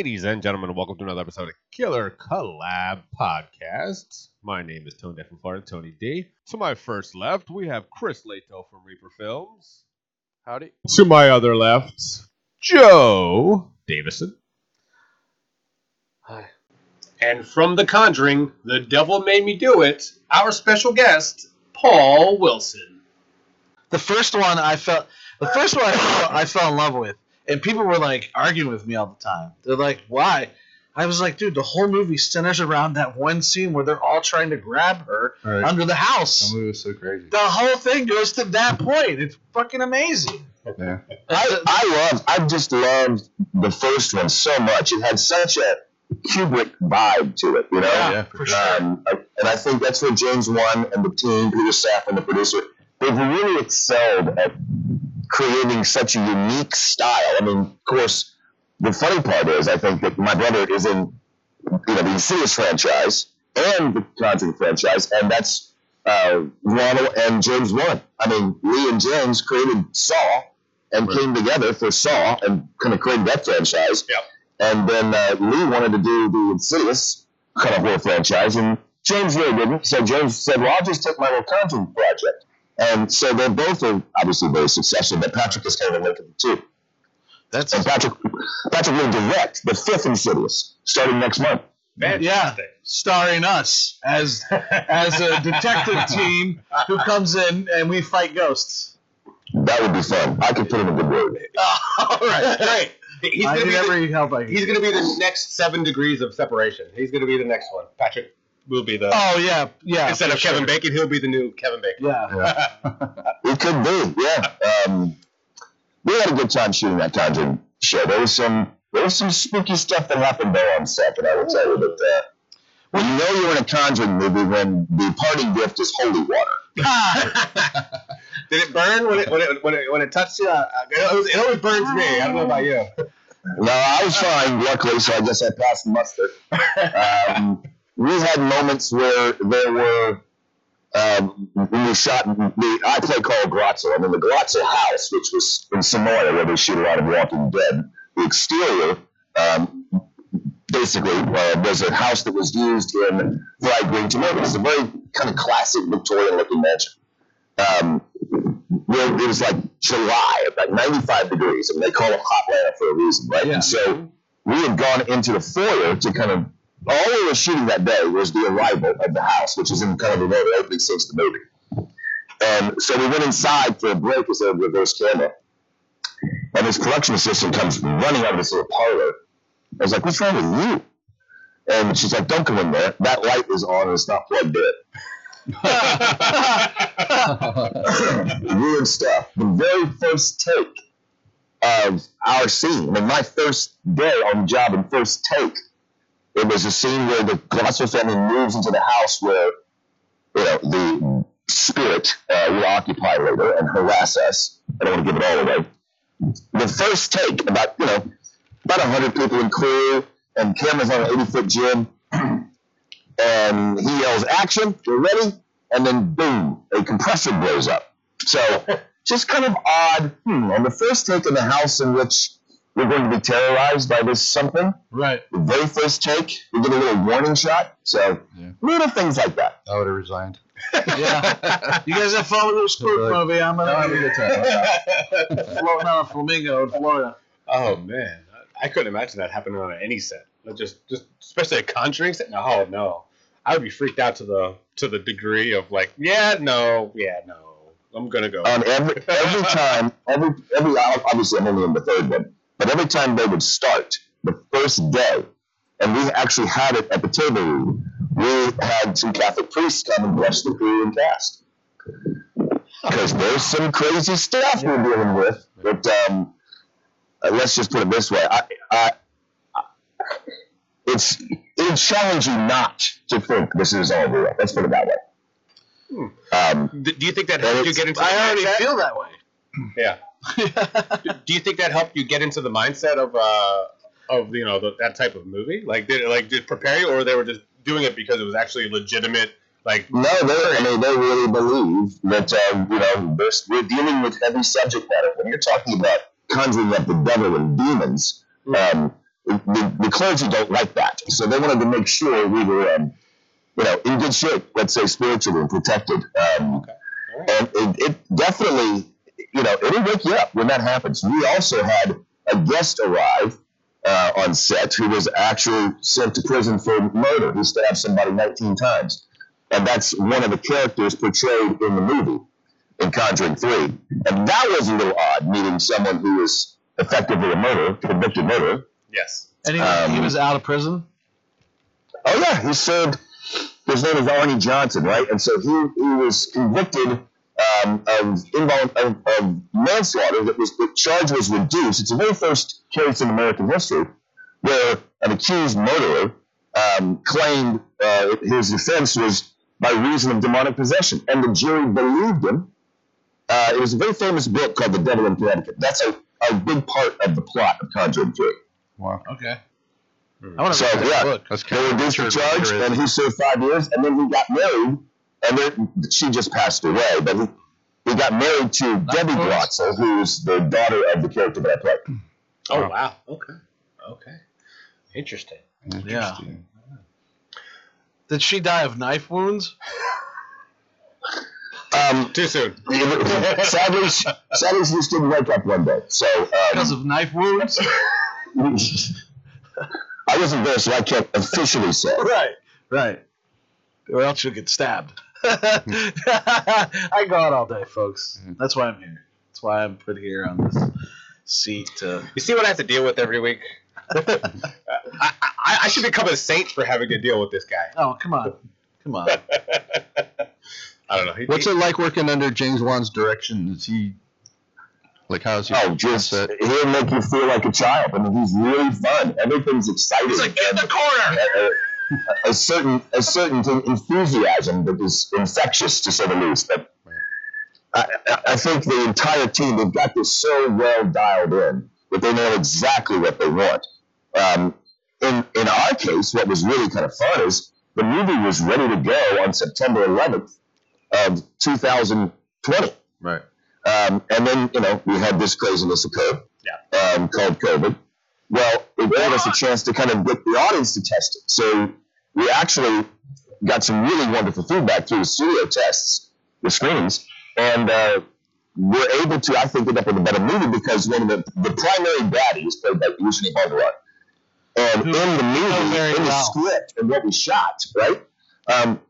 Ladies and gentlemen, welcome to another episode of Killer Collab Podcast. My name is Tony Dead from Florida, Tony D. To my first left, we have Chris Lato from Reaper Films. Howdy. To my other left, Joe Davison. Hi. And from The Conjuring, The Devil Made Me Do It, our special guest, Paul Wilson. The first one I felt, the first one I fell, I fell in love with, and people were like arguing with me all the time. They're like, "Why?" I was like, "Dude, the whole movie centers around that one scene where they're all trying to grab her Right. under the house. That movie was so crazy. The whole thing goes to that point. It's fucking amazing." Yeah. I, I love, I just loved the first one so much. It had such a Kubrick vibe to it, you know? Yeah, Yeah, for sure. Um, and I think that's where James Wan and the team, Peter Safran, the producer, they've really excelled at creating such a unique style. I mean, of course, the funny part is, I think that my brother is in, you know, the Insidious franchise and the Conjuring franchise, and that's uh, Whannell and James Wan. I mean, Leigh and James created Saw and Right. came together for Saw and kind of created that franchise. Yep. And then uh, Leigh wanted to do the Insidious kind of horror franchise, and James really didn't. So James said, "Well, I'll just take my little Conjuring project." And so they're both are obviously very successful, but Patrick is kind of a link of the two. That's And Patrick, Patrick will direct the fifth Insidious starting next month. yeah, starring us as as a detective team who comes in and we fight ghosts. That would be fun. I could put him in a good word. All right, great. He's I gonna, need be the, help I can. he's gonna be the next seven degrees of separation. He's gonna be the next one. Patrick will be the Oh yeah, yeah. instead for of Kevin sure. Bacon, he'll be the new Kevin Bacon. Yeah. It could be, yeah. Um, we had a good time shooting that Conjuring show. There was some there was some spooky stuff that happened there on set, and I will tell you that. Uh, well, you know you're in a Conjuring movie when the parting gift is holy water. Did it burn when it when it when it, when it touched you? Uh, It, always, it always burns me. I don't know about you. No, I was fine, luckily, so I guess I passed muster. Um, we had moments where there were, um, when we shot, the, I play Carl Glatzel, and in the Glatzel house, which was in Senoia, where they shoot a lot of Walking Dead, the exterior, um, basically, uh, was a house that was used in Fried Green Tomato. It's a very kind of classic Victorian looking mansion. Um, where it was like July, like 95 degrees, and they call it hot Atlanta for a reason, right? Yeah. And so we had gone into the foyer to kind of all we were shooting that day was the arrival of the house, which is in kind of the very opening of the movie. And so we went inside for a break as a reverse camera. And this production assistant comes running out of this little parlor. I was like, What's wrong with you? And she's like, Don't come in there. That light is on and it's not plugged in. Weird stuff. The very first take of our scene, I mean, my first day on the job and first take, it was a scene where the Glatzel family moves into the house where, you know, the spirit uh, will occupy later and harass us. I don't want to give it all away. The first take, about, you know, about 100 people in crew, and cameras on an 80 foot jib, and he yells, Action, we're ready, and then boom, a compressor blows up. So, just kind of odd. Hmm, on the first take in the house in which we're going to be terrorized by this something, Right. the very first take, we get a little warning shot. So, Yeah. little things like that. I would have resigned. Yeah. You guys have fun with the spook Really? movie? I'm gonna had a good time. floating on a flamingo in Florida. oh man, I couldn't imagine that happening on any set. Just just especially a Conjuring set. No, no, I would be freaked out to the to the degree of like, yeah, no, yeah, no, I'm gonna go. On every every time, every every obviously I'm only in the third one, but every time they would start the first day, and we actually had it at the table read, we had some Catholic priests come and bless the crew and cast. Because there's some crazy stuff we're dealing with. But um, uh, let's just put it this way: I, I, I, it's it'll challenge you not to think this is all real. Let's put it that way. Um, do you think that helped you get into? It? I already mindset? feel that way. Yeah. Do you think that helped you get into the mindset of uh of you know the, that type of movie? Like did it like did prepare you, or they were just doing it because it was actually legitimate? Like No, they, I mean, they really believe that, uh, you know, there's, we're dealing with heavy subject matter. When you're talking about conjuring up the devil and demons, um, the, the clergy don't like that, so they wanted to make sure we were, um, you know, in good shape. Let's say spiritually and protected. Um, Okay. Right. and it, it definitely, you know, it'll wake you up when that happens. We also had a guest arrive uh, on set who was actually sent to prison for murder. He stabbed somebody 19 times, and that's one of the characters portrayed in the movie in Conjuring 3. And that was a little odd, meeting someone who was effectively a murderer, convicted murderer. Yes. And he, Um, he was out of prison. Oh yeah, he served. His name is Arne Johnson, right? And so he, he was convicted um, of, invol- of, of manslaughter. That was the charge was reduced. It's the very first case in American history where an accused murderer um, claimed uh, his offense was by reason of demonic possession, and the jury believed him. Uh, it was a very famous book called The Devil in Connecticut. That's a, a big part of the plot of Conjuring Three. Wow. Okay. Hmm. I want to So, read that yeah. book. That's They kind reduced the charge, and he served five years, and then he got married, and then she just passed away. But he, he got married to Debbie close? Glatzel, who's the daughter of the character that I played. Oh wow. Okay. Okay. Interesting. Yeah. Did she die of knife wounds? Um, Too soon. sadly, she- sadly, she just didn't wake up one day. So Because um, of knife wounds? I wasn't there, so I can't officially say. right. Right. Or else you'll get stabbed. I go out all day, folks. Mm-hmm. That's why I'm here. That's why I'm put here on this seat to. You see what I have to deal with every week? I, I, I should become a saint for having to deal with this guy. Oh, come on. Come on. I don't know. He, What's it like working under James Wan's direction? Is he like how's he? Oh, just set? he'll make you feel like a child. I mean, he's really fun. Everything's exciting. He's like, get in the corner! A, certain a certain thing- enthusiasm that is infectious to say the least. But I, I- I think the entire team they've got this so well dialed in that they know exactly what they want. Um, in in our case, what was really kind of fun is the movie was ready to go on September 11th of 2020. Right. Um, and then, you know, we had this craziness occur Yeah. um, called COVID. Well, it gave us a chance to kind of get the audience to test it. So we actually got some really wonderful feedback through the studio tests, the screenings, and uh, we're able to, I think, end up with a better movie because one of the, the primary baddie is played by Eugenie Bondurant. And Who- in the oh, movie, very in the well. script, and what we shot, right? Um,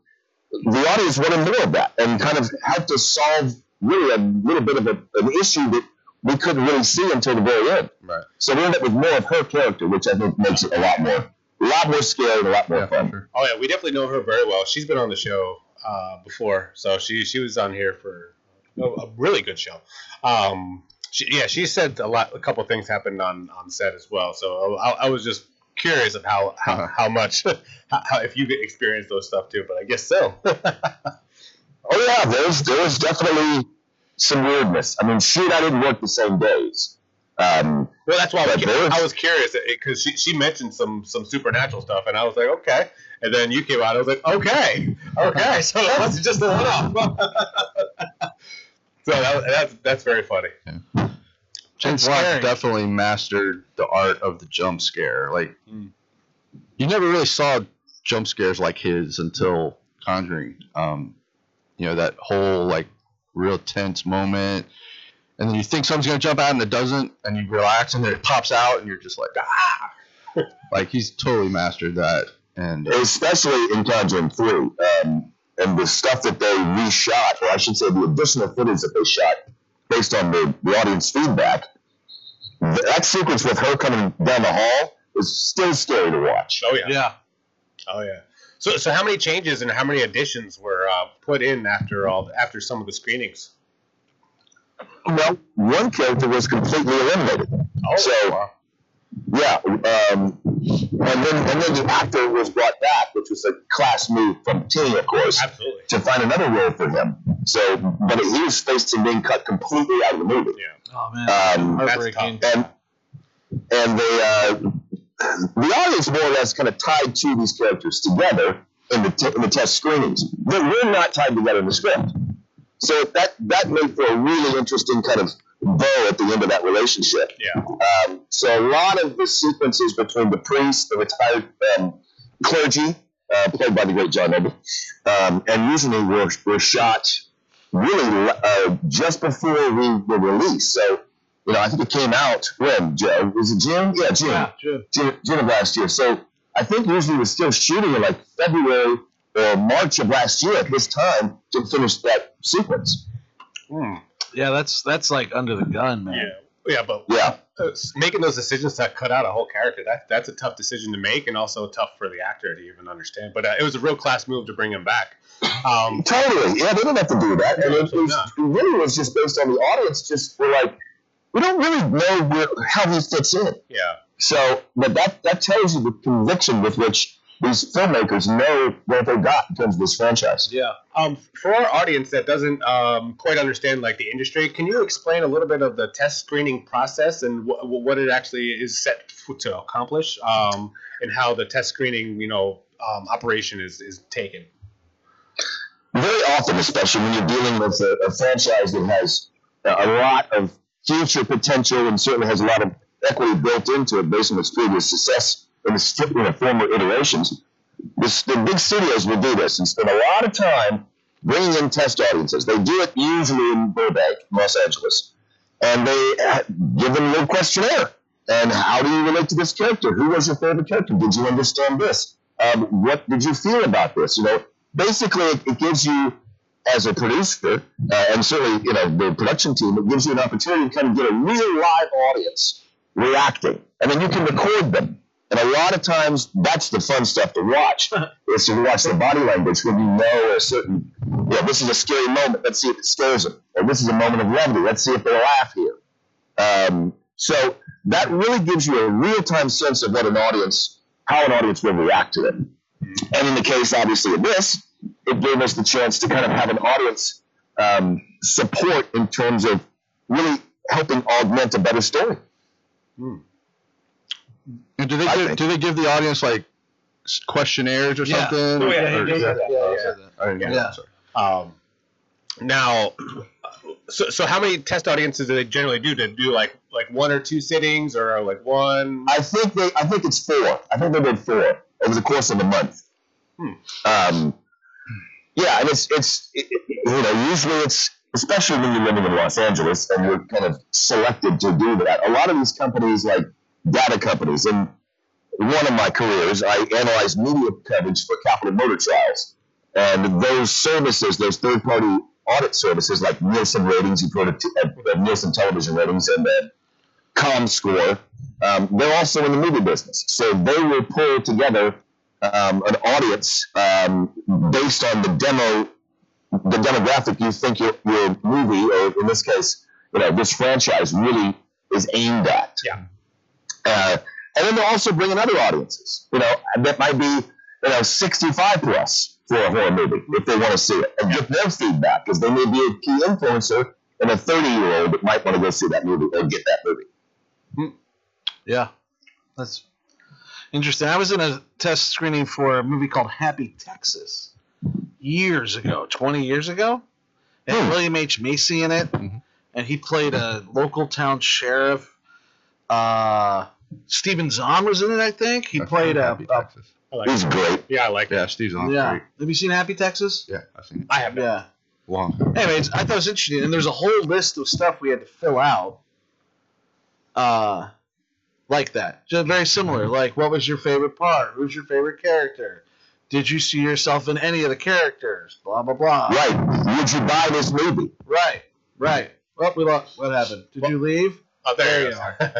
the audience wanted more of that and kind of helped us solve really a little bit of a, an issue that we couldn't really see until the very end. Right. So we end up with more of her character, which I think makes it a lot more, a lot more scary and a lot more Yeah, fun. sure. Oh yeah, we definitely know her very well. She's been on the show uh, before, so she she was on here for a, a really good show. Um, she, yeah, she said a lot. A couple things happened on on set as well. So I, I was just curious of how how, Uh-huh. how much how, how if you experienced those stuff too. But I guess so. Oh yeah, there's there's definitely some weirdness. I mean, she and I didn't work the same days. Um, Well, that's why I was, was- I was curious because she, she mentioned some some supernatural stuff, and I was like, okay. And then you came out, I was like, okay, okay. So that was just a one off. so that, that's that's very funny. James It's Wan definitely mastered the art of the jump scare. Like Mm. you never really saw jump scares like his until Conjuring. Um, you know that whole like real tense moment, and then you think something's gonna jump out and it doesn't, and you relax and then it pops out and you're just like ah. like he's totally mastered that. And uh, especially in Conjuring 3. Um, and the stuff that they reshot, or I should say the additional footage that they shot based on the, the audience feedback, th- that sequence with her coming down the hall is still scary to watch. Oh yeah. Yeah. Oh yeah. So so how many changes and how many additions were uh, put in after all after some of the screenings? Well, one character was completely eliminated. Oh, So- Yeah, um, and then and then the actor was brought back, which was a class move from T, of course, absolutely. to find another role for him. So, but he was facing being cut completely out of the movie. Yeah. Oh, man. Um, That's Heartbreaking. tough. and and they uh, the audience more or less kind of tied two of these characters together in the t- in the test screenings. They were not tied together in the script, so that that made for a really interesting kind of bow at the end of that relationship. Yeah. Um, so a lot of the sequences between the priest, the retired um, clergy, uh, played by the great John Noble, um, and usually were, were shot really uh, just before we were released. So, you know, I think it came out when, Joe? Was it June? Yeah, June. Yeah, June. June, June of last year. So I think usually we're still shooting in like February or March of last year at this time to finish that sequence. Hmm. Yeah, that's that's like under the gun, man. Yeah, yeah, but Yeah. uh, making those decisions to cut out a whole character that that's a tough decision to make, and also tough for the actor to even understand. But uh, it was a real class move to bring him back. Um, Totally. Yeah, they didn't have to do that. And it, was, it really was just based on the audience. Just we're like, we don't really know where, how he fits in. yeah, So, but that that tells you the conviction with which these filmmakers know what they got in terms of this franchise. Yeah. Um, for our audience that doesn't um, quite understand like the industry, can you explain a little bit of the test screening process and wh- wh- what it actually is set to accomplish, um, and how the test screening, you know, um, operation is is taken? very often, especially when you're dealing with a, a franchise that has a lot of future potential and certainly has a lot of equity built into it based on its previous success in st- you know, former iterations. This, the big studios will do this and spend a lot of time bringing in test audiences. They do it usually in Burbank, Los Angeles, and they uh, give them a little questionnaire. And how do you relate to this character? Who was your favorite character? Did you understand this? Um, what did you feel about this? You know, basically it, it gives you as a producer uh, and certainly you know the production team it gives you an opportunity to kind of get a real live audience reacting. And then you can record them. And a lot of times that's the fun stuff to watch is to watch the body language when you know a certain you know this is a scary moment let's see if it scares them. Or this is a moment of levity let's see if they laugh here. Um, so that really gives you a real-time sense of what an audience how an audience will react to it. And in the case, obviously, of this, it gave us the chance to kind of have an audience um, support in terms of really helping augment a better story. And do they I give, think- do they give the audience like questionnaires or Yeah. something? Oh, yeah, Or- he does that. Oh, Yeah. said that. I didn't hear Yeah. Um, now, so so how many test audiences do they generally do? To do like like one or two sittings, or like one? I think they, I think it's four. I think they did four over the course of a month. Hmm. Um, yeah, and it's it's it, you know usually it's especially when you're living in Los Angeles and you're kind of selected to do that. A lot of these companies, like data companies, and one of my careers, I analyzed media coverage for capital murder trials, and those services, those third-party audit services like Nielsen ratings, you've heard of, Nielsen television ratings, and then ComScore, um, they're also in the movie business. So they will pull together um, an audience um, based on the demo, the demographic you think your, your movie, or in this case, you know, this franchise really is aimed at. Yeah. Uh, and then they'll also bring in other audiences, you know, that might be, you know, 65 plus for a horror movie if they want to see it and get their feedback because they may be a key influencer and a 30 year old might want to go see that movie or get that movie. Yeah, that's interesting. I was in a test screening for a movie called Happy Texas years ago, 20 years ago. It had Hmm. William H. Macy in it, Mhm. and he played a local town sheriff. Uh, Stephen Zahn was in it, I think. He I've played seen a, Happy a Texas. I like He's it. great. Yeah, I like Yeah, it. Steve Zahn. yeah. Great. Have you seen Happy Texas? Yeah, I've seen it. I have. Yeah. Long time. Anyways, I thought it was interesting, and there's a whole list of stuff we had to fill out. Uh, like that, just very similar. Mm-hmm. Like, what was your favorite part? Who's your favorite character? Did you see yourself in any of the characters? Blah blah blah. Right. Would you buy this movie? right, right. Well, we lost. What happened? Did you leave? Oh, there, There you you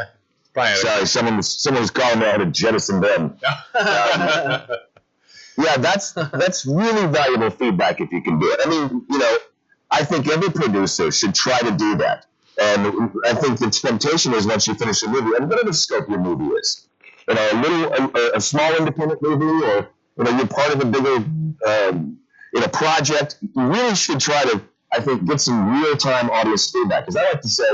go. Sorry, someone was someone was calling me out of jettison them. Yeah, that's that's really valuable feedback if you can do it. I mean, you know, I think every producer should try to do that. And I think the temptation is once you finish a movie, and whatever the scope your movie is, you know, a little, a, a small independent movie, or you know, you're part of a bigger, um, you know, project. You really should try to, I think, get some real time audience feedback. Because I like to say,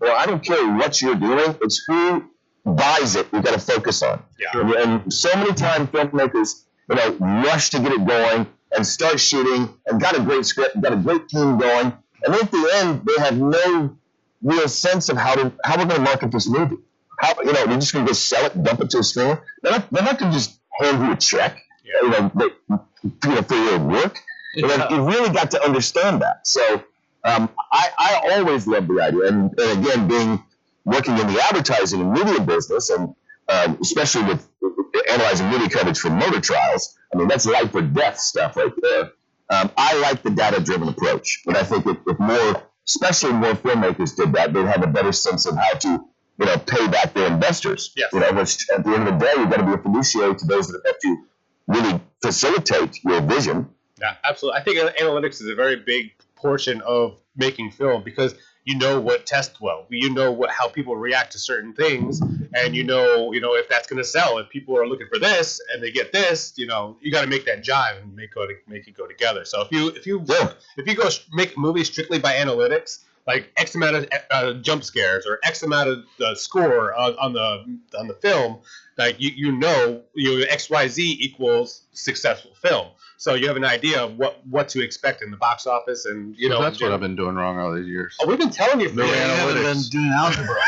well, I don't care what you're doing; it's who buys it. We've got to focus on. Yeah. And, and so many times filmmakers, you know, rush to get it going and start shooting and got a great script, and got a great team going, and at the end they have no real sense of how to how we're going to market this movie. How you know we're just going to go sell it, dump it to a store. They're not, they're not going to just hand you a check, you know, that, you know, for your work. You, know, you really got to understand that. So um, I, I always love the idea, and, and again, being working in the advertising and media business, and um, especially with analyzing media coverage for murder trials, I mean that's life or death stuff right there. Um, I like the data-driven approach, but I think if, if more, especially more filmmakers did that, they'd have a better sense of how to, you know, pay back their investors. Yes. You know, which at the end of the day, you've got to be a fiduciary to those that have to really facilitate your vision. Yeah, absolutely. I think analytics is a very big portion of making film because you know what tests well. You know what how people react to certain things, and you know you know if that's going to sell. If people are looking for this and they get this, you know you got to make that jive and make go to, make it go together. So if you if you Yeah. if you go make movies strictly by analytics, like X amount of uh, jump scares or X amount of the score on, on the on the film, like you, you know you know, X Y Z equals successful film. So you have an idea of what what to expect in the box office, and you know that's what I've been doing wrong all these years. Oh, we've been telling you for No You years. haven't been doing algebra.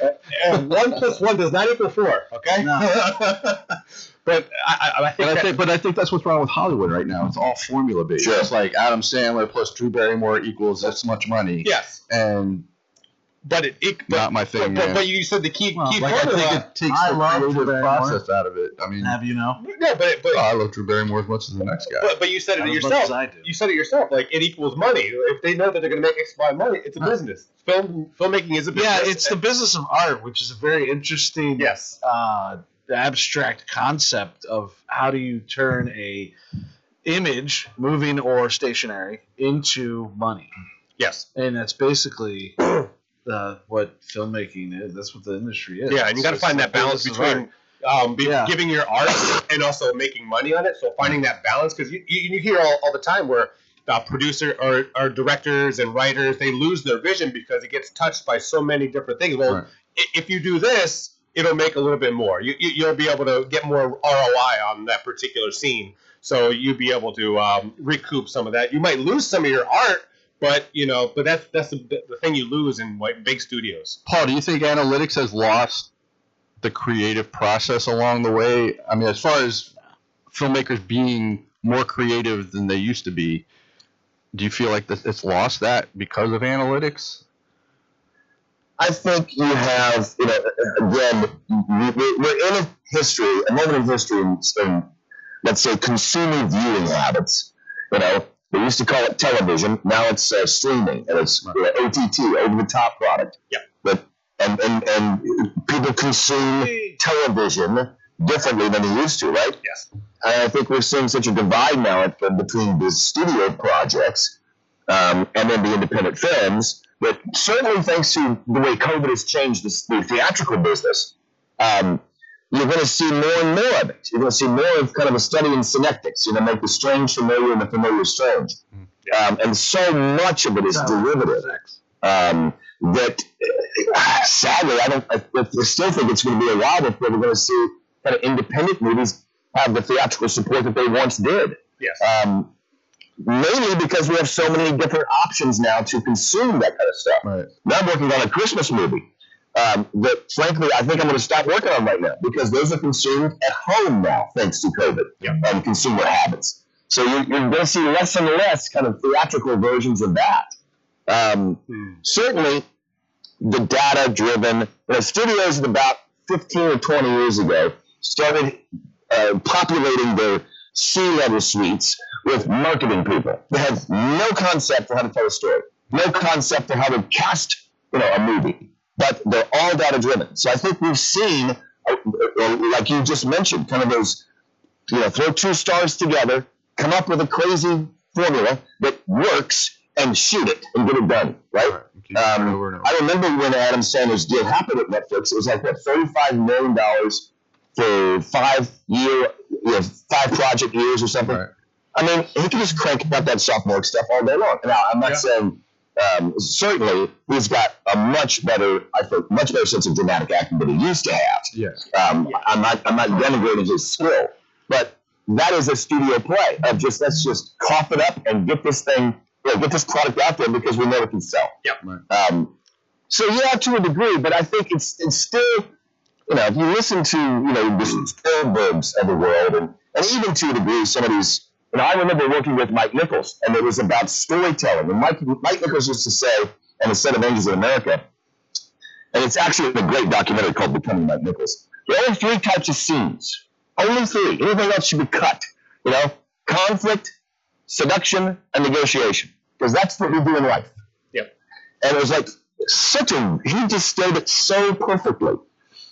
and one plus one does not equal four. Okay. No. but I, I, I think But I that, think, but I think that's what's wrong with Hollywood right now. It's all formula based. Sure. It's like Adam Sandler plus Drew Barrymore equals this much money, yes, and but it, it but, not my thing. but, man. but you said the key Well, key like I formula. think it takes I the love Drew Barrymore. process out of it. I mean, Have you know? no, but but, oh, I love Drew Barrymore as much as the next guy. but but you said Not it as much yourself. as I do. You said it yourself. Like it equals money. If they know that they're going to make X amount of money, it's a Huh. business. Film filmmaking is a business. Yeah, it's the business of art, which is a very interesting yes. uh, abstract concept of how do you turn a image, moving or stationary, into money, Yes. and that's basically the what filmmaking is. That's what the industry is. Yeah, and you got to It's find that balance between um, be, Yeah. giving your art and also making money on it. So finding that balance because you, you, you hear all, all the time where uh, producer or, or directors and writers they lose their vision because it gets touched by so many different things. Well, Right. if you do this, it'll make a little bit more. You, you, you'll be able to get more ROI on that particular scene. So you'll be able to um, recoup some of that. You might lose some of your art, but you know, but that's that's the, the thing you lose in like big studios. Paul, do you think analytics has lost the creative process along the way? I mean, as far as filmmakers being more creative than they used to be, do you feel like that it's lost that because of analytics? I think you have, you know, again, we- we- we're in a history, a moment in history in, in let's say, consumer viewing habits. You know, they used to call it television. Now it's uh, streaming, and it's Right. uh, OTT, over-the-top product. Yeah. But and and and people consume television differently than they used to, right? Yes. And I think we're seeing such a divide now between the studio projects um, and then the independent films. But certainly, thanks to the way COVID has changed this, the theatrical business, um, you're going to see more and more of it. You're going to see more of kind of a study in synectics. You know, make the strange familiar and the familiar strange. Um, and so much of it is derivative um, that uh, sadly, I don't. I, I still think it's going to be a while before we're going to see kind of independent movies have the theatrical support that they once did. Yes. Um, mainly because we have so many different options now to consume that kind of stuff. Right. Now I'm working on a Christmas movie um, that, frankly, I think I'm going to stop working on right now because those are consumed at home now, thanks to COVID Yep. and consumer habits. So you're, you're going to see less and less kind of theatrical versions of that. Um, certainly, the data-driven you know, studios about 15 or 20 years ago started uh, populating their C-level suites with marketing people. They had no concept for how to tell a story, no concept for how to cast, you know, a movie. But they're all data-driven. So I think we've seen, like you just mentioned, kind of those, you know, throw two stars together, come up with a crazy formula that works, and shoot it and get it done, right? It Um, over over. I remember when Adam Sandler's deal happened at Netflix. It was like what thirty-five million dollars for five year, you know, five project years or something. Right. I mean, he could just crank out that sophomore stuff all day long. Now, I'm not Yeah. saying um, certainly he's got a much better, I think, much better sense of dramatic acting than he used to have. Yes. Um, I'm not, I'm not denigrating his skill, but that is a studio play of just let's just cough it up and get this thing you know, get this product out there because we know it can sell. Yep. Right. Um, so yeah, to a degree, but I think it's it's still, you know, if you listen to you know the Spielbergs of the world, and, and even to a degree some of these, know, I remember working with Mike Nichols, and it was about storytelling. And Mike Mike Nichols used to say, and a set of angels in America, and it's actually a great documentary called Becoming Mike Nichols. There are only three types of scenes. Only three. Anything else should be cut. You know, conflict, seduction, and negotiation. Because that's what we do in life. Yep. And it was like such a he just stated it so perfectly.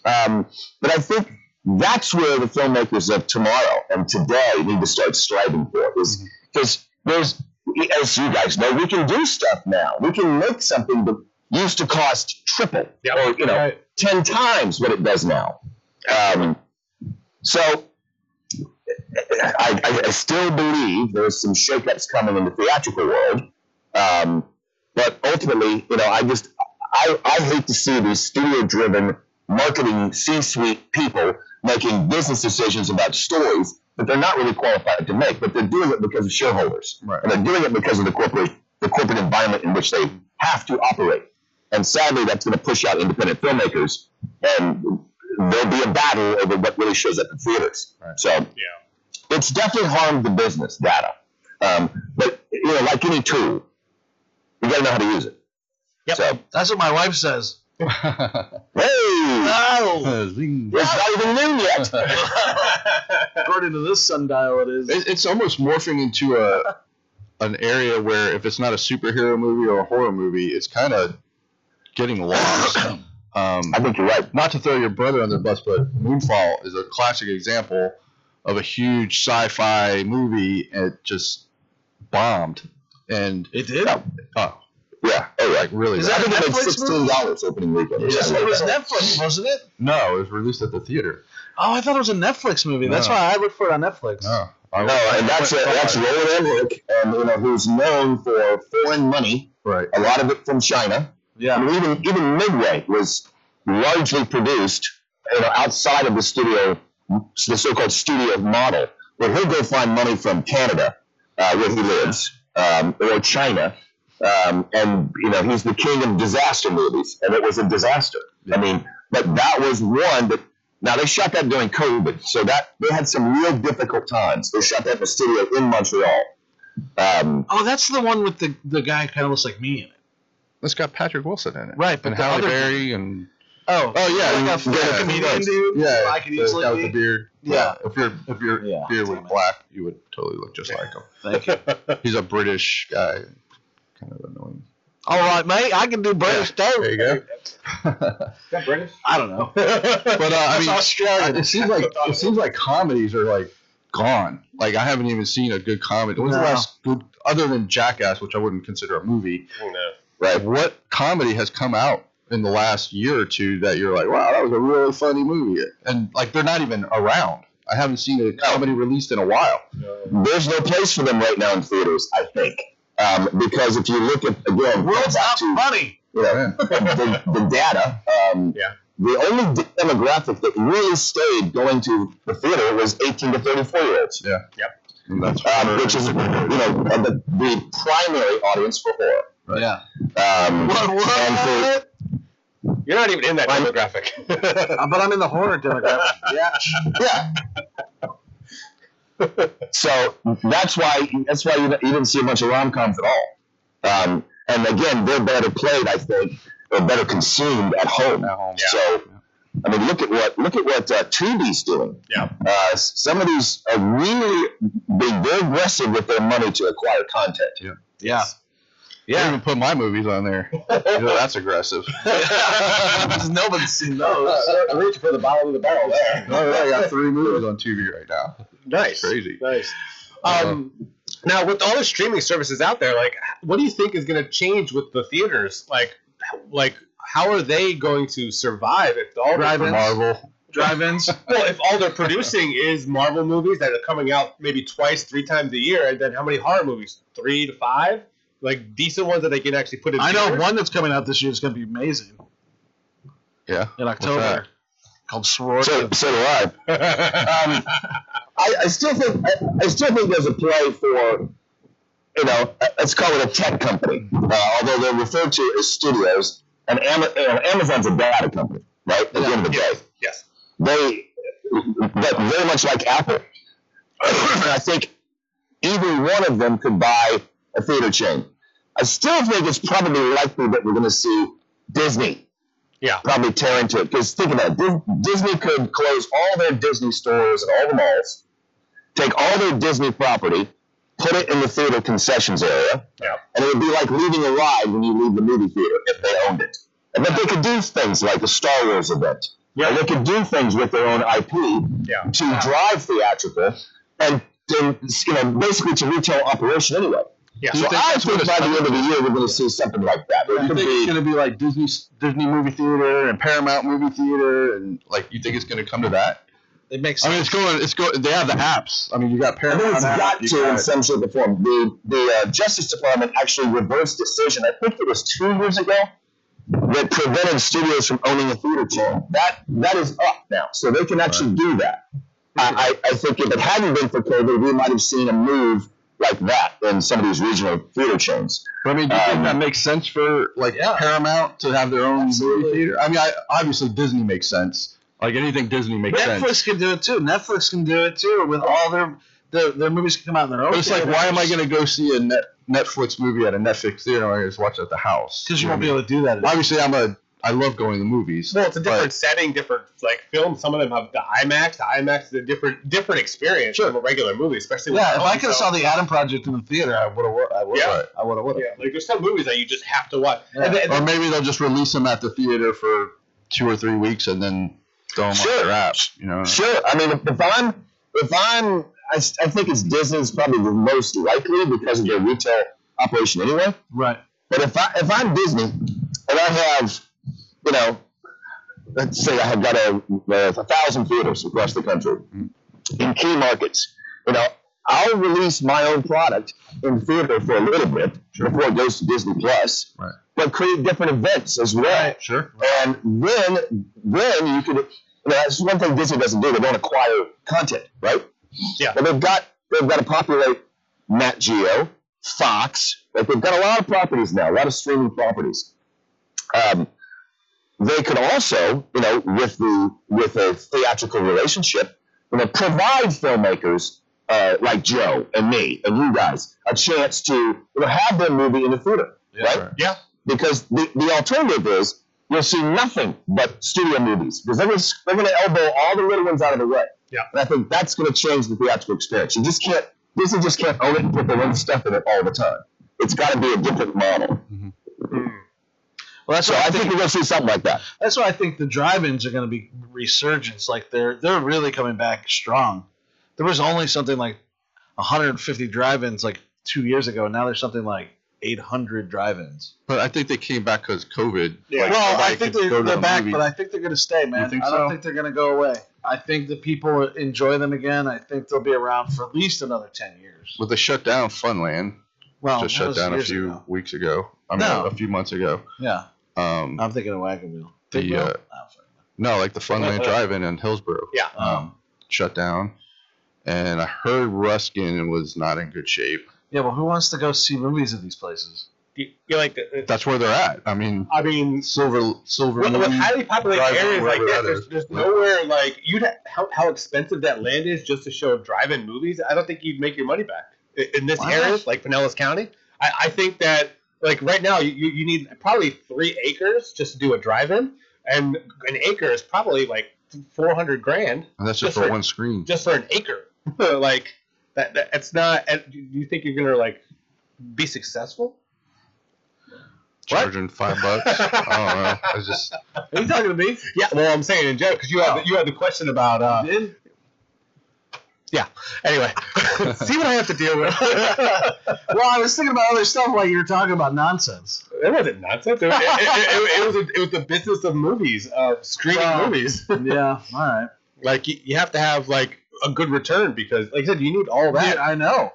Um, but I think that's where the filmmakers of tomorrow and today need to start striving for is because there's as you guys know, we can do stuff now. We can make something that used to cost triple Yep. or you know Right. ten times what it does now. Um, so I, I, I still believe there's some shakeups coming in the theatrical world. Um, but ultimately, you know, I just I, I hate to see these studio-driven marketing C-suite people making business decisions about stories that they're not really qualified to make, but they're doing it because of shareholders, Right. and they're doing it because of the corporate the corporate environment in which they have to operate. And sadly, that's going to push out independent filmmakers, and there'll be a battle over what really shows up in theaters. Right. So Yeah. it's definitely harmed the business data. Um, but you know, like any tool, you got to know how to use it. Yep. So That's what my wife says. Hey, Oh, Zing. it's not even noon yet. according to this sundial, it is. It, it's almost morphing into a an area where if it's not a superhero movie or a horror movie, it's kind of getting lost. Um, I think you're right. not to throw your brother under the bus, but Moonfall is a classic example of a huge sci-fi movie and it just bombed. And It did. oh, Yeah. Oh, like really, Is bad. I that think a it made Netflix sixteen dollars opening weekend. or It was, something it like was that. Netflix, wasn't it? no, it was released at the theater. Oh, I thought it was a Netflix movie. That's No. why I looked for it on Netflix. No, I- No, and that's I- that's Roland Emmerich, um, you know, who's known for foreign money, right. a lot of it from China. I Yeah. mean, even even Midway was largely produced, you know, outside of the studio, the so-called studio model, where he'll go find money from Canada, uh, where he lives, um, or China, um, and you know, he's the king of disaster movies, and it was a disaster. I mean, but that was one that. Now they shot that during COVID, so that they had some real difficult times. They shot that in the studio in Montreal. Um, Oh, that's the one with the the guy kind of looks like me in it. It's got Patrick Wilson in it, Right, but And the Halle other- Berry and Oh, oh yeah, like a yeah, full yeah, comedian dude. Yeah, I could easily guy with be. the beard. Yeah. if your if your Yeah, beard was it. black, you would totally look just like him. Thank you. He's a British guy, kind of annoying. All right, mate. I can do British There too. you go. that British? I don't know. But uh, I mean, Australian. it seems like it seems like comedies are like gone. Like I haven't even seen a good comedy. When's the last good other than Jackass, which I wouldn't consider a movie? No. Right. What comedy has come out in the last year or two that you're like, wow, that was a really funny movie, and like they're not even around. I haven't seen a comedy released in a while. No. there's no place for them right now in theaters, I think. Um, because if you look at again, World's not to funny. you know, the, the data, um, Yeah. the only demographic that really stayed going to the theater was 18 to 34 year olds, And that's um, which is you know uh, the, the primary audience for horror. Right. Yeah. Um, What? And What? You're not even in that I'm- demographic. Uh, but I'm in the horror demographic. Yeah. yeah. So that's why that's why you, you didn't see a bunch of rom coms at all. Um, and again, they're better played, I think, or better consumed at home. at home. Yeah. So, I mean, look at what look at what uh, Tubi's doing. Yeah. Uh, some of these are really being very aggressive with their money to acquire content. Yeah. Yeah. Yeah. I even put my movies on there. You know, that's aggressive. Nobody's seen those. I'm reaching for the bottom of the barrel there. Oh, I got three movies on Tubi right now. Nice. Crazy. Nice. Um, now, with all the streaming services out there, like, what do you think is going to change with the theaters? Like, like, how are they going to survive if all Drive-ins. Marvel. Drive-ins. well, if all they're producing is Marvel movies that are coming out maybe twice, three times a year, and then how many horror movies? Three to five, like decent ones that they can actually put in. I know theaters? one that's coming out this year is going to be amazing Yeah. in that? October called Sorority. So, so do I. Um, I, I still think I, I still think there's a play for you know, let's call it a tech company, uh, although they're referred to as studios. And Ama- Amazon's a data company, right? At the end of the day, Yes. they, but very much like Apple, I think either one of them could buy a theater chain. I still think it's probably likely that we're going to see Disney Yeah. probably tear into it. Because think about it, Disney could close all their Disney stores and all the malls, take all their Disney property, put it in the theater concessions area, Yeah. and it would be like leaving a ride when you leave the movie theater if they owned it. And but they could do things like a Star Wars event. Yeah. And they could do things with their own IP Yeah. to drive theatrical and, and you know basically to retail operation anyway. Yeah. Do you So think I that's think it's by the end of the year we're going to see something like that. It You could think be- it's gonna be like Disney Disney movie theater and Paramount movie theater and like you think it's gonna come to that? It makes sense. I mean, it's going. It's going. They have the apps. I mean, you got I Paramount. think it's app, got you to in got- some shape or form. The the uh, Justice Department actually reversed decision. I think it was two years ago that prevented studios from owning a theater chain. That that is up now, so they can actually do that. I, I, I think if it hadn't been for COVID, we might have seen a move like that in some of these regional theater chains. But I mean, do you think Um, that makes sense for like Yeah. Paramount to have their own Absolutely. movie theater? I mean, I, obviously Disney makes sense. Like anything Disney makes sense. Netflix can do it too. Netflix can do it too with all their their, their movies can come out in their own. But it's like, why am I going to go see a net, Netflix movie at a Netflix theater when I just watch it at the house? Because you know won't be able to do that. Obviously, I'm a. I love going to the movies. Well, it's a different but- setting, different like film. Some of them have the IMAX. The IMAX is a different different experience Sure. from a regular movie, especially with yeah, if I could have saw the Adam Project in the theater, I would have. I would have. Yeah. I would have. Yeah, like there's some movies that you just have to watch. Yeah. And then, Or maybe they'll just release them at the theater for two or three weeks and then throw them Sure. on their app. You know. Sure. I mean, if, if I'm, if I'm, I, I think it's Disney's probably the most likely because of their retail operation anyway. Right. But if I, if I'm Disney and I have, you know, let's say I have got a, a thousand theaters across the country in key markets, you know, I'll release my own product in theater for a little bit before it goes to Disney Plus. Right. But create different events as well. Sure. And then, then you could, you know, that's one thing Disney doesn't do. They don't acquire content, right? Yeah. But they've got, they've got to populate Nat Geo, Fox. Like they've got a lot of properties now, a lot of streaming properties. Um, they could also, you know, with the with a theatrical relationship, you know, provide filmmakers uh, like Joe and me and you guys a chance to you know have their movie in the theater, right? yeah, because the, the alternative is you'll see nothing but studio movies because they're going to they're going to elbow all the little ones out of the way. Yeah. and I think that's going to change the theatrical experience. You just can't Disney just can't own it and put their own stuff in it all the time. It's got to be a different model. Well, that's So why I I think think we're going to see something like that. that's why I think the drive-ins are going to be resurgence. Like they're they're really coming back strong. There was only something like 150 drive-ins like two years ago, and now there's something like 800 drive-ins. But I think they came back because COVID. Yeah. Like, well, I think they're, they're back, movies. but I think they're going to stay, man. think I don't so? think they're going to go away. I think the people enjoy them again. I think they'll be around for at least another 10 years. with the shutdown, Funland Well, just shut down a few ago. weeks ago. I mean, No. a few months ago. Yeah, Um, I'm thinking of Wagon Wheel. The, Wheel? uh, Oh, sorry. no, like the Funland Drive-In in Hillsborough. Yeah. Um, shut down, and I heard Ruskin was not in good shape. yeah, well, who wants to go see movies at these places? you, you like the, That's where they're at. I mean, I mean, Silver Silver with, with Moon. highly populated Drive-in, areas like wherever that, that there's, is. there's Yeah. nowhere like you'd how, how expensive that land is just to show drive-in movies. I don't think you'd make your money back in, in this Why area, not? like Pinellas County. I, I think that like right now you, you you need probably three acres just to do a drive-in, and an acre is probably like four hundred grand and that's just just for for- one screen. just for an acre. like that, that, it's not. Do you think you're gonna like be successful? what? Charging five bucks. I don't know. It's just Are you talking to me? Yeah, well, I'm saying in general because you had Oh. the, you had the question about. Uh, Did? anyway, see what I have to deal with. well, I was thinking about other stuff while you were talking about nonsense. It wasn't nonsense. It, was- it, it- it was a, it was the business of movies, of streaming Well- movies. yeah, all right. Like you, you have to have like a good return because, like I said, you need all that. Yeah, I know.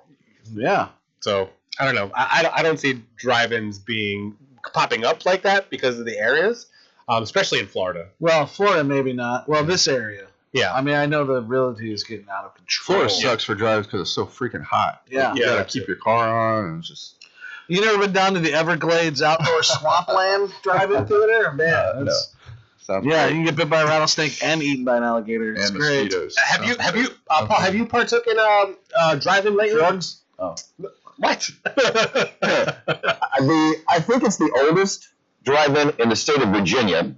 Yeah. So I don't know. I, I, don't- I don't see drive-ins being popping up like that because of the areas, um, especially in Florida. Well, Florida, maybe not. Well, this area. Yeah. I mean, I know the reality is getting out of control. Florida sucks for drivers because it's so freaking hot. Yeah. You Yeah, gotta that's keep it. your car on and it's just You never been down to the Everglades Outdoor Swampland driving through there? Man, Uh, that's, sounds yeah, you can get bit by a rattlesnake and eaten by an alligator. It's and great. mosquitoes. Have you have great. you uh, Paul? Have you partook in um uh, driving lately? Drugs? Oh. What? the I think it's the oldest drive-in in the state of Virginia.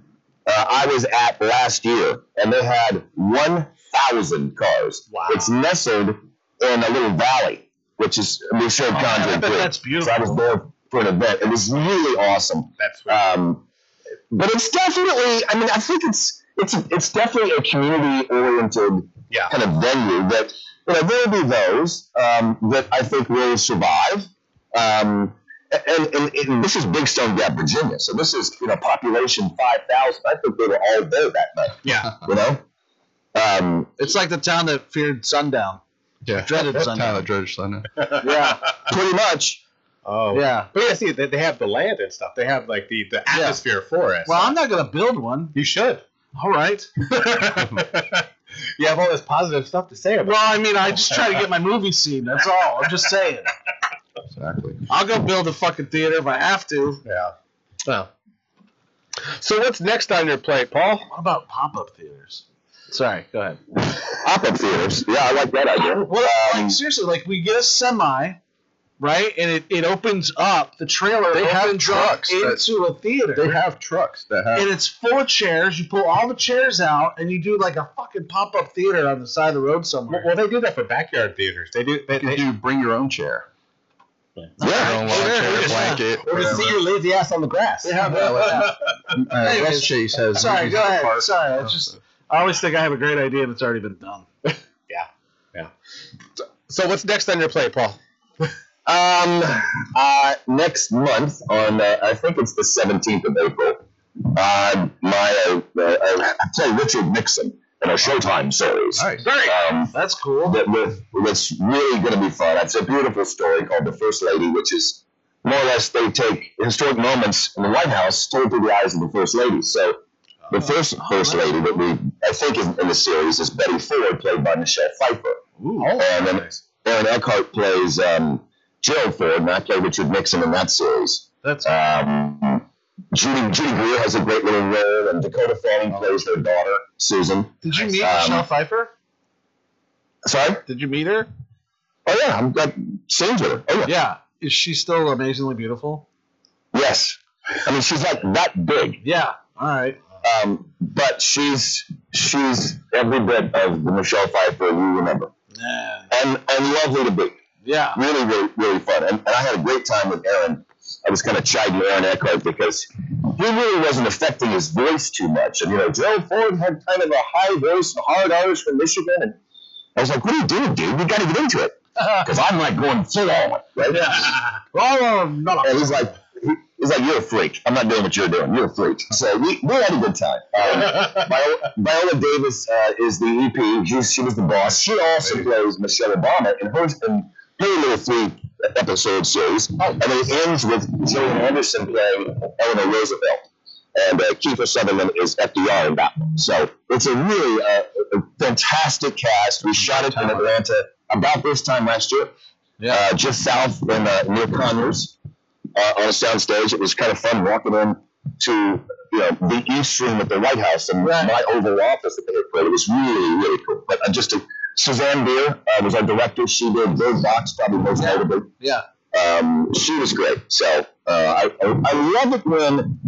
Uh, I was at last year, and they had 1,000 cars. Wow. It's nestled in a little valley, which is we showed Oh, I bet 3. that's So I was there for an event. It was really awesome. That's Um, but it's definitely, I mean, I think it's it's it's definitely a community-oriented yeah. kind of venue that you know there will be those um, that I think will survive. Um, and, and, and this is Big Stone Gap, Virginia. So this is you know population five thousand. I think they were all there that night. Yeah. You know. Um, It's like the town that feared sundown. Yeah. Dreaded That Sunday. town of dreaded Sunday. Yeah, pretty much. Oh. yeah. But yeah, see, they, they have the land and stuff. They have like the, the atmosphere for it. Well, I'm not gonna build one. you should. All right. you have all this positive stuff to say about. Well, I mean, I just try to get my movie seen. That's all. I'm just saying. Exactly. I'll go build a fucking theater if I have to. Yeah. Well. So what's next on your plate, Paul? What about pop-up theaters? Sorry, go ahead. Pop-up theaters. Yeah, I like that idea. Well, Um, like seriously, like we get a semi, right, and it, it opens up. The trailer They have opens up trucks that- into a theater. They have trucks that have. and it's full of chairs. You pull all the chairs out, and you do like a fucking pop-up theater on the side of the road somewhere. well, they do that for backyard theaters. They do. They, You they, do bring your own chair. Yeah. Your own lawn yeah, chair, yeah. blanket. or to see your lazy ass on the grass. They have that. like that. Uh, West Chase has. Sorry, go ahead. park. Sorry, I just I always think I have a great idea and it's already been done. Yeah, yeah. So what's next on your plate, Paul? Um, uh, next month on uh, I think it's the seventeenth of April. Uh, my uh, uh, I play Richard Nixon in a Showtime series. Nice. Um, That's cool. that with that's really going to be fun. It's a beautiful story called The First Lady, which is more or less they take historic moments in the White House told through the eyes of the First Lady. So the first Oh, First that's Lady that we I think is in the series is Betty Ford, played by Michelle Pfeiffer. Ooh. and then Aaron Eckhart plays um, Gerald Ford, and I play Richard Nixon in that series. That's Um, Judy, Judy Greer has a great little role, and Dakota Fanning plays their daughter, Susan. Did you meet Um, Michelle Pfeiffer? Sorry? Did you meet her? Oh, yeah, I'm got scenes with her. Oh, yeah. Yeah. Is she still amazingly beautiful? Yes. I mean, she's like that big, Yeah. All right. um, but she's she's every bit of the Michelle Pfeiffer you remember, Man. and and lovely to be. Yeah. Really, really, really fun, and, and I had a great time with Aaron. I was kind of chiding Aaron Eckhart because he really wasn't affecting his voice too much, and you know, Gerald Ford had kind of a high voice, hard Irish from Michigan, and I was like, "What are you doing, dude? You got to get into it," because I'm like going full on, right? Oh, no, no. And he's like, he's like, you're a freak. I'm not doing what you're doing. You're a freak. So we, we had a good time. Um, Viola, Viola Davis uh, is the EP. She's, she was the boss. She also plays Michelle Obama in her in her little three episode series. And it ends with Gillian Anderson playing Eleanor Roosevelt. And uh, Kiefer Sutherland is FDR in that one. So it's a really uh, a fantastic cast. We shot it in Atlanta about this time last year uh, just south in uh, near Conyers uh, on a soundstage. It was kind of fun walking in to you know the east room at the White House and Right. my Oval Office that they had. It was really really cool. But uh, just to, Susanne Bier uh, was our director. She did Bird Box probably most Yeah. notably. Yeah. Um, she was great. So uh, I, I I love it when.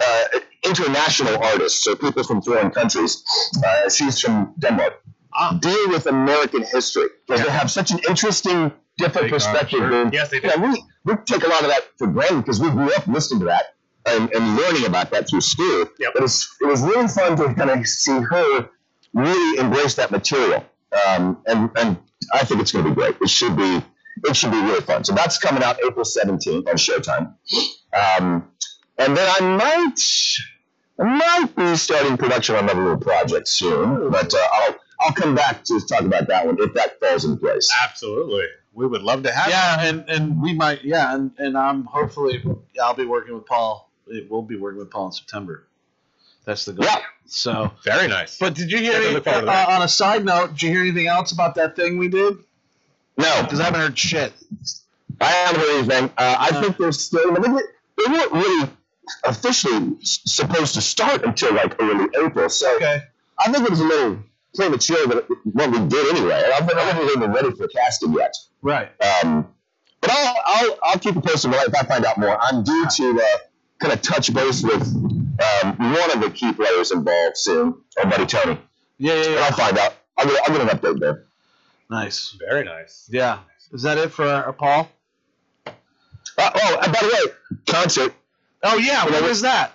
Uh, international artists, so people from foreign countries. Uh, she's from Denmark. Ah. Deal with American history because they have such an interesting, different Take on, perspective. sure. than- yes, they do. yeah, we, we take a lot of that for granted because we grew up listening to that and, and learning about that through school. Yep. But it's, it was really fun to kind of see her really embrace that material. Um, and, and I think it's going to be great. It should be it should be really fun. So that's coming out April 17th on Showtime. Um, and then I might I might be starting production on another little project soon, but uh, I'll I'll come back to talk about that one if that falls in place. Absolutely. We would love to have Yeah, and, and we might, yeah, and, and I'm hopefully, I'll be working with Paul. We'll be working with Paul in September. That's the goal. Yeah. So, Very nice. but did you hear any, look forward to uh, on a side note? Did you hear anything else about that thing we did? No, Because I haven't heard shit. I haven't heard anything. Uh, I think they're still. I think they, they weren't really officially supposed to start until like early April. So Okay. I think it was a little premature that what we did anyway. I don't I don't think they're ready for casting yet. Right. Um, but I'll, I'll I'll keep you posted if I find out more. I'm due to uh, kind of touch base with um, one of the key players involved soon, our buddy Tony. Yeah, yeah, And yeah. I'll find out. I'll get, I'll get an update there. Nice. Very nice. Yeah. Is that it for uh, Paul? Uh, oh, and by the way, concert. Oh yeah. What What is that?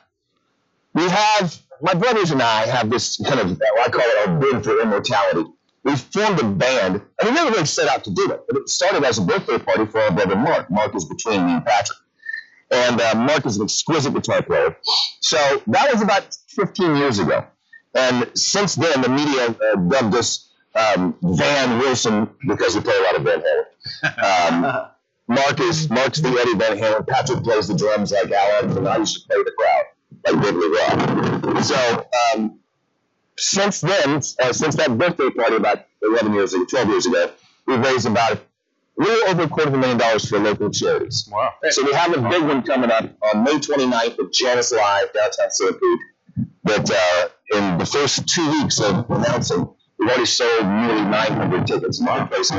We have my brothers and I have this kind of I call it our bid for immortality. We formed a band, and we never really set out to do it, but it started as a birthday party for our brother Mark. Mark is between me and Patrick, and uh, Mark is an exquisite guitar player. So that was about 15 years ago, and since then the media uh, dubbed us um, Van Wilson because we play a lot of Van Halen. Um, Mark is Mark's the Eddie Van Halen. Patrick plays the drums like Alex, and I used to play the crowd like Ridley Rock. So um, since then, uh, since that birthday party about 11 years ago, 12 years ago, we've raised about a little over a quarter of a million dollars for local charities. Wow. So we have a big one coming up on May 29th at Jannus Live, downtown St. Pete. That uh, in the first two weeks of announcing, we've already sold nearly 900 tickets. My place. So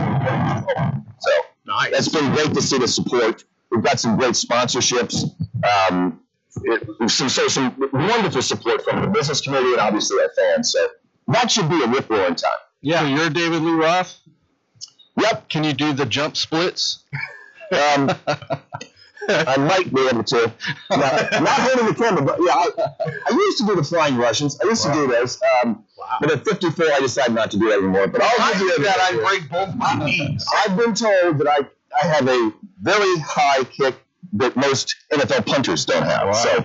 Nice. that's been great to see the support. We've got some great sponsorships. Um, it, some, so some wonderful support from the business community and obviously our fans. So that should be a rip roaring time. Yeah. you're David Lee Roth. Yep. Can you do the jump splits? Um, I might be able to. Not, not holding the camera, but yeah, I, I used to do the flying Russians. I used to do those. Um, Wow. but at 54, I decided not to do that anymore. But I'll you that I break both my knees. I've been told that I, I have a very high kick that most NFL punters don't have. So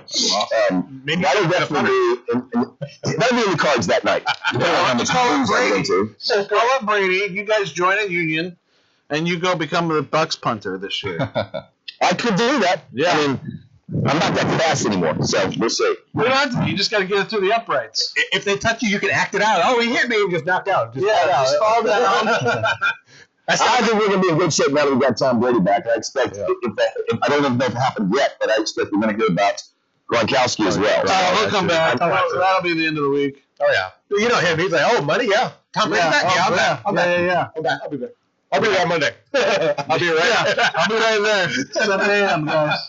um, Maybe that'll you're definitely be in, in, that'll be in the cards that night. Depending on Call him booze I get Brady. So call up Brady. You guys join a union, and you go become the Bucs punter this year. I could do that. Yeah. I mean, I'm not that fast anymore, so we'll see. You don't have. You just got to get it through the uprights. If they touch you, you can act it out. Oh, he hit me and just knocked out. Just Yeah, fall just fall down. That's I not think we're going to be in good shape now that we've got Tom Brady back. I expect, Yeah. if that, if, I don't know if that happened yet, but I expect we're going to hear about Gronkowski as well. Oh, uh, he'll come back. I'll watch That'll, that'll be the end of the week. Oh yeah. You know him. He's like, oh, money, yeah. Tom Brady's back. oh, Yeah, I'm oh, yeah, back. I'm yeah, back. yeah, yeah. I'm back. I'll be back. I'll be there on Monday. I'll be right. Yeah, I'll be right there. 7 a.m., guys.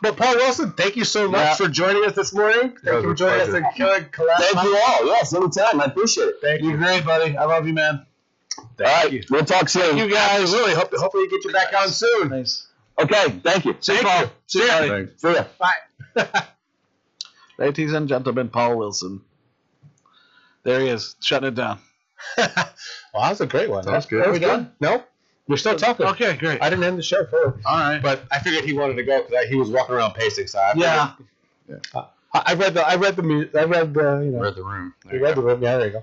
But Paul Wilson, thank you so much Yeah. for joining us this morning. Thank you for joining us in Killer Collab. Thank you all. Yes, anytime. I appreciate it. Thank You're you. great, buddy. I love you, man. All right, we'll talk soon. You guys. Really hope hopefully you get you back on soon. Thanks. Okay, thank you. See you, Thank Paul. you. See you, See ya. buddy. See ya. Bye. Ladies and gentlemen, Paul Wilson. There he is, shutting it down. well, that was a great one. That's good. Are we done? No, we're still talking. Okay, great. I didn't end the show first, All right. but I figured he wanted to go because he was walking around pacing. So I figured- Yeah. I, I read the I read the mu- I read the you know Read the room. I read the room. Yeah, there you go.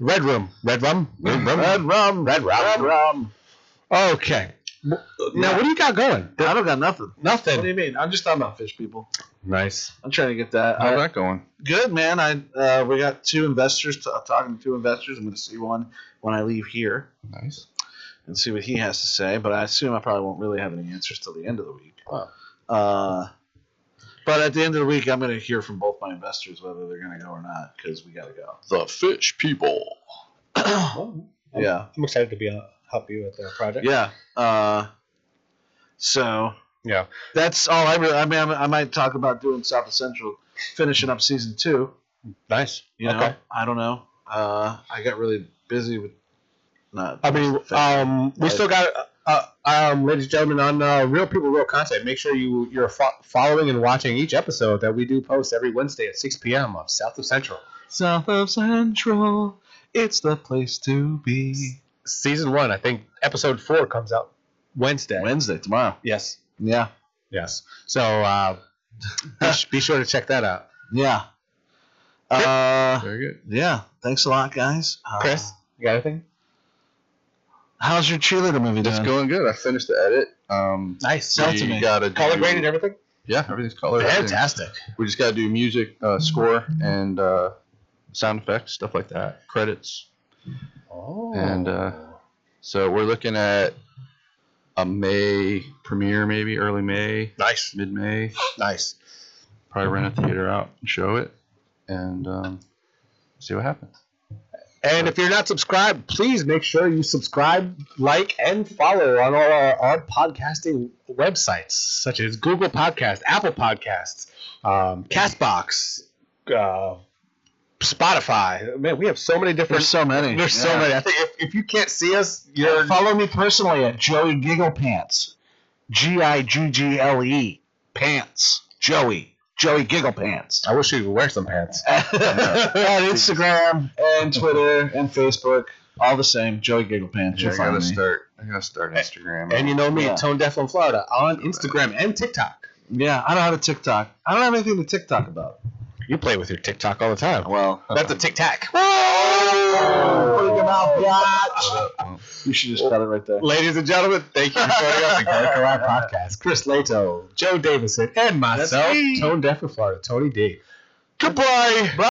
Red room. Red rum. Red rum. Red rum. Red rum. Red rum. Okay. Now, what do you got going? I don't got nothing. Nothing. What do Nothing. you mean? I'm just talking about fish people. Nice. I'm trying to get that. How's I- that going? good, man. I uh, we got two investors. T- talking to two investors. I'm going to see one when I leave here Nice. and see what he has to say. But I assume I probably won't really have any answers till the end of the week. Wow. Uh, but at the end of the week, I'm going to hear from both my investors whether they're going to go or not because we got to go. The fish people. Yeah. I'm excited to be on, help you with the project. Yeah. Uh, so Yeah. that's all I really. I mean, I might talk about doing South of Central, finishing up season two. Nice. You know, Okay. I don't know. Uh, I got really busy with not. I mean, um, we still got, uh, um, ladies and gentlemen, on uh, Real People, Real Content. Make sure you you're fo- following and watching each episode that we do post every Wednesday at 6 p.m. of South of Central. South of Central. It's the place to be. Season one, I think episode four comes out Wednesday. Wednesday tomorrow. Yes. Yeah. Yes. So uh, be, be sure to check that out. Yeah. Uh, Very good. yeah. Thanks a lot, guys. Uh, Chris, you got anything? How's your cheerleader movie It's doing? going good. I finished the edit. Um, Nice. Sell to me. gotta Color do- graded everything? yeah, everything's colored. everything. Fantastic. We just got to do music, uh, score, and uh, sound effects, stuff like that, credits. Oh. And, uh, So we're looking at a May premiere, maybe early May, nice, mid May. nice. Probably rent a theater out and show it, and um, see what happens. And if you're not subscribed, please make sure you subscribe, like, and follow on all our, our podcasting websites, such as Google Podcast, Apple Podcasts, um, Castbox, uh, Spotify. Man, we have so many different. There's so many. There's so many. I think if, if you can't see us, you're. Follow me personally at Joey Giggle Pants. G I G G L E Pants. Joey. Joey Giggle Pants. I wish you could wear some pants. on Instagram and Twitter and Facebook. All the same. Joey Giggle Pants. Yeah, I gotta start. I gotta start Instagram. And you know me, Yeah. Tone Deaf in Florida, on Instagram and TikTok. Yeah, I don't have a TikTok. I don't have anything to TikTok about. You play with your TikTok all the time. Well, That's a tic tac. put your mouth, bitch. Well, You should just cut it right there. Ladies and gentlemen, thank you for joining us on Killer Collab Podcast. Chris Lato, Joe Davison, and myself, me. Tone Deaf in Florida, Tony D. Goodbye.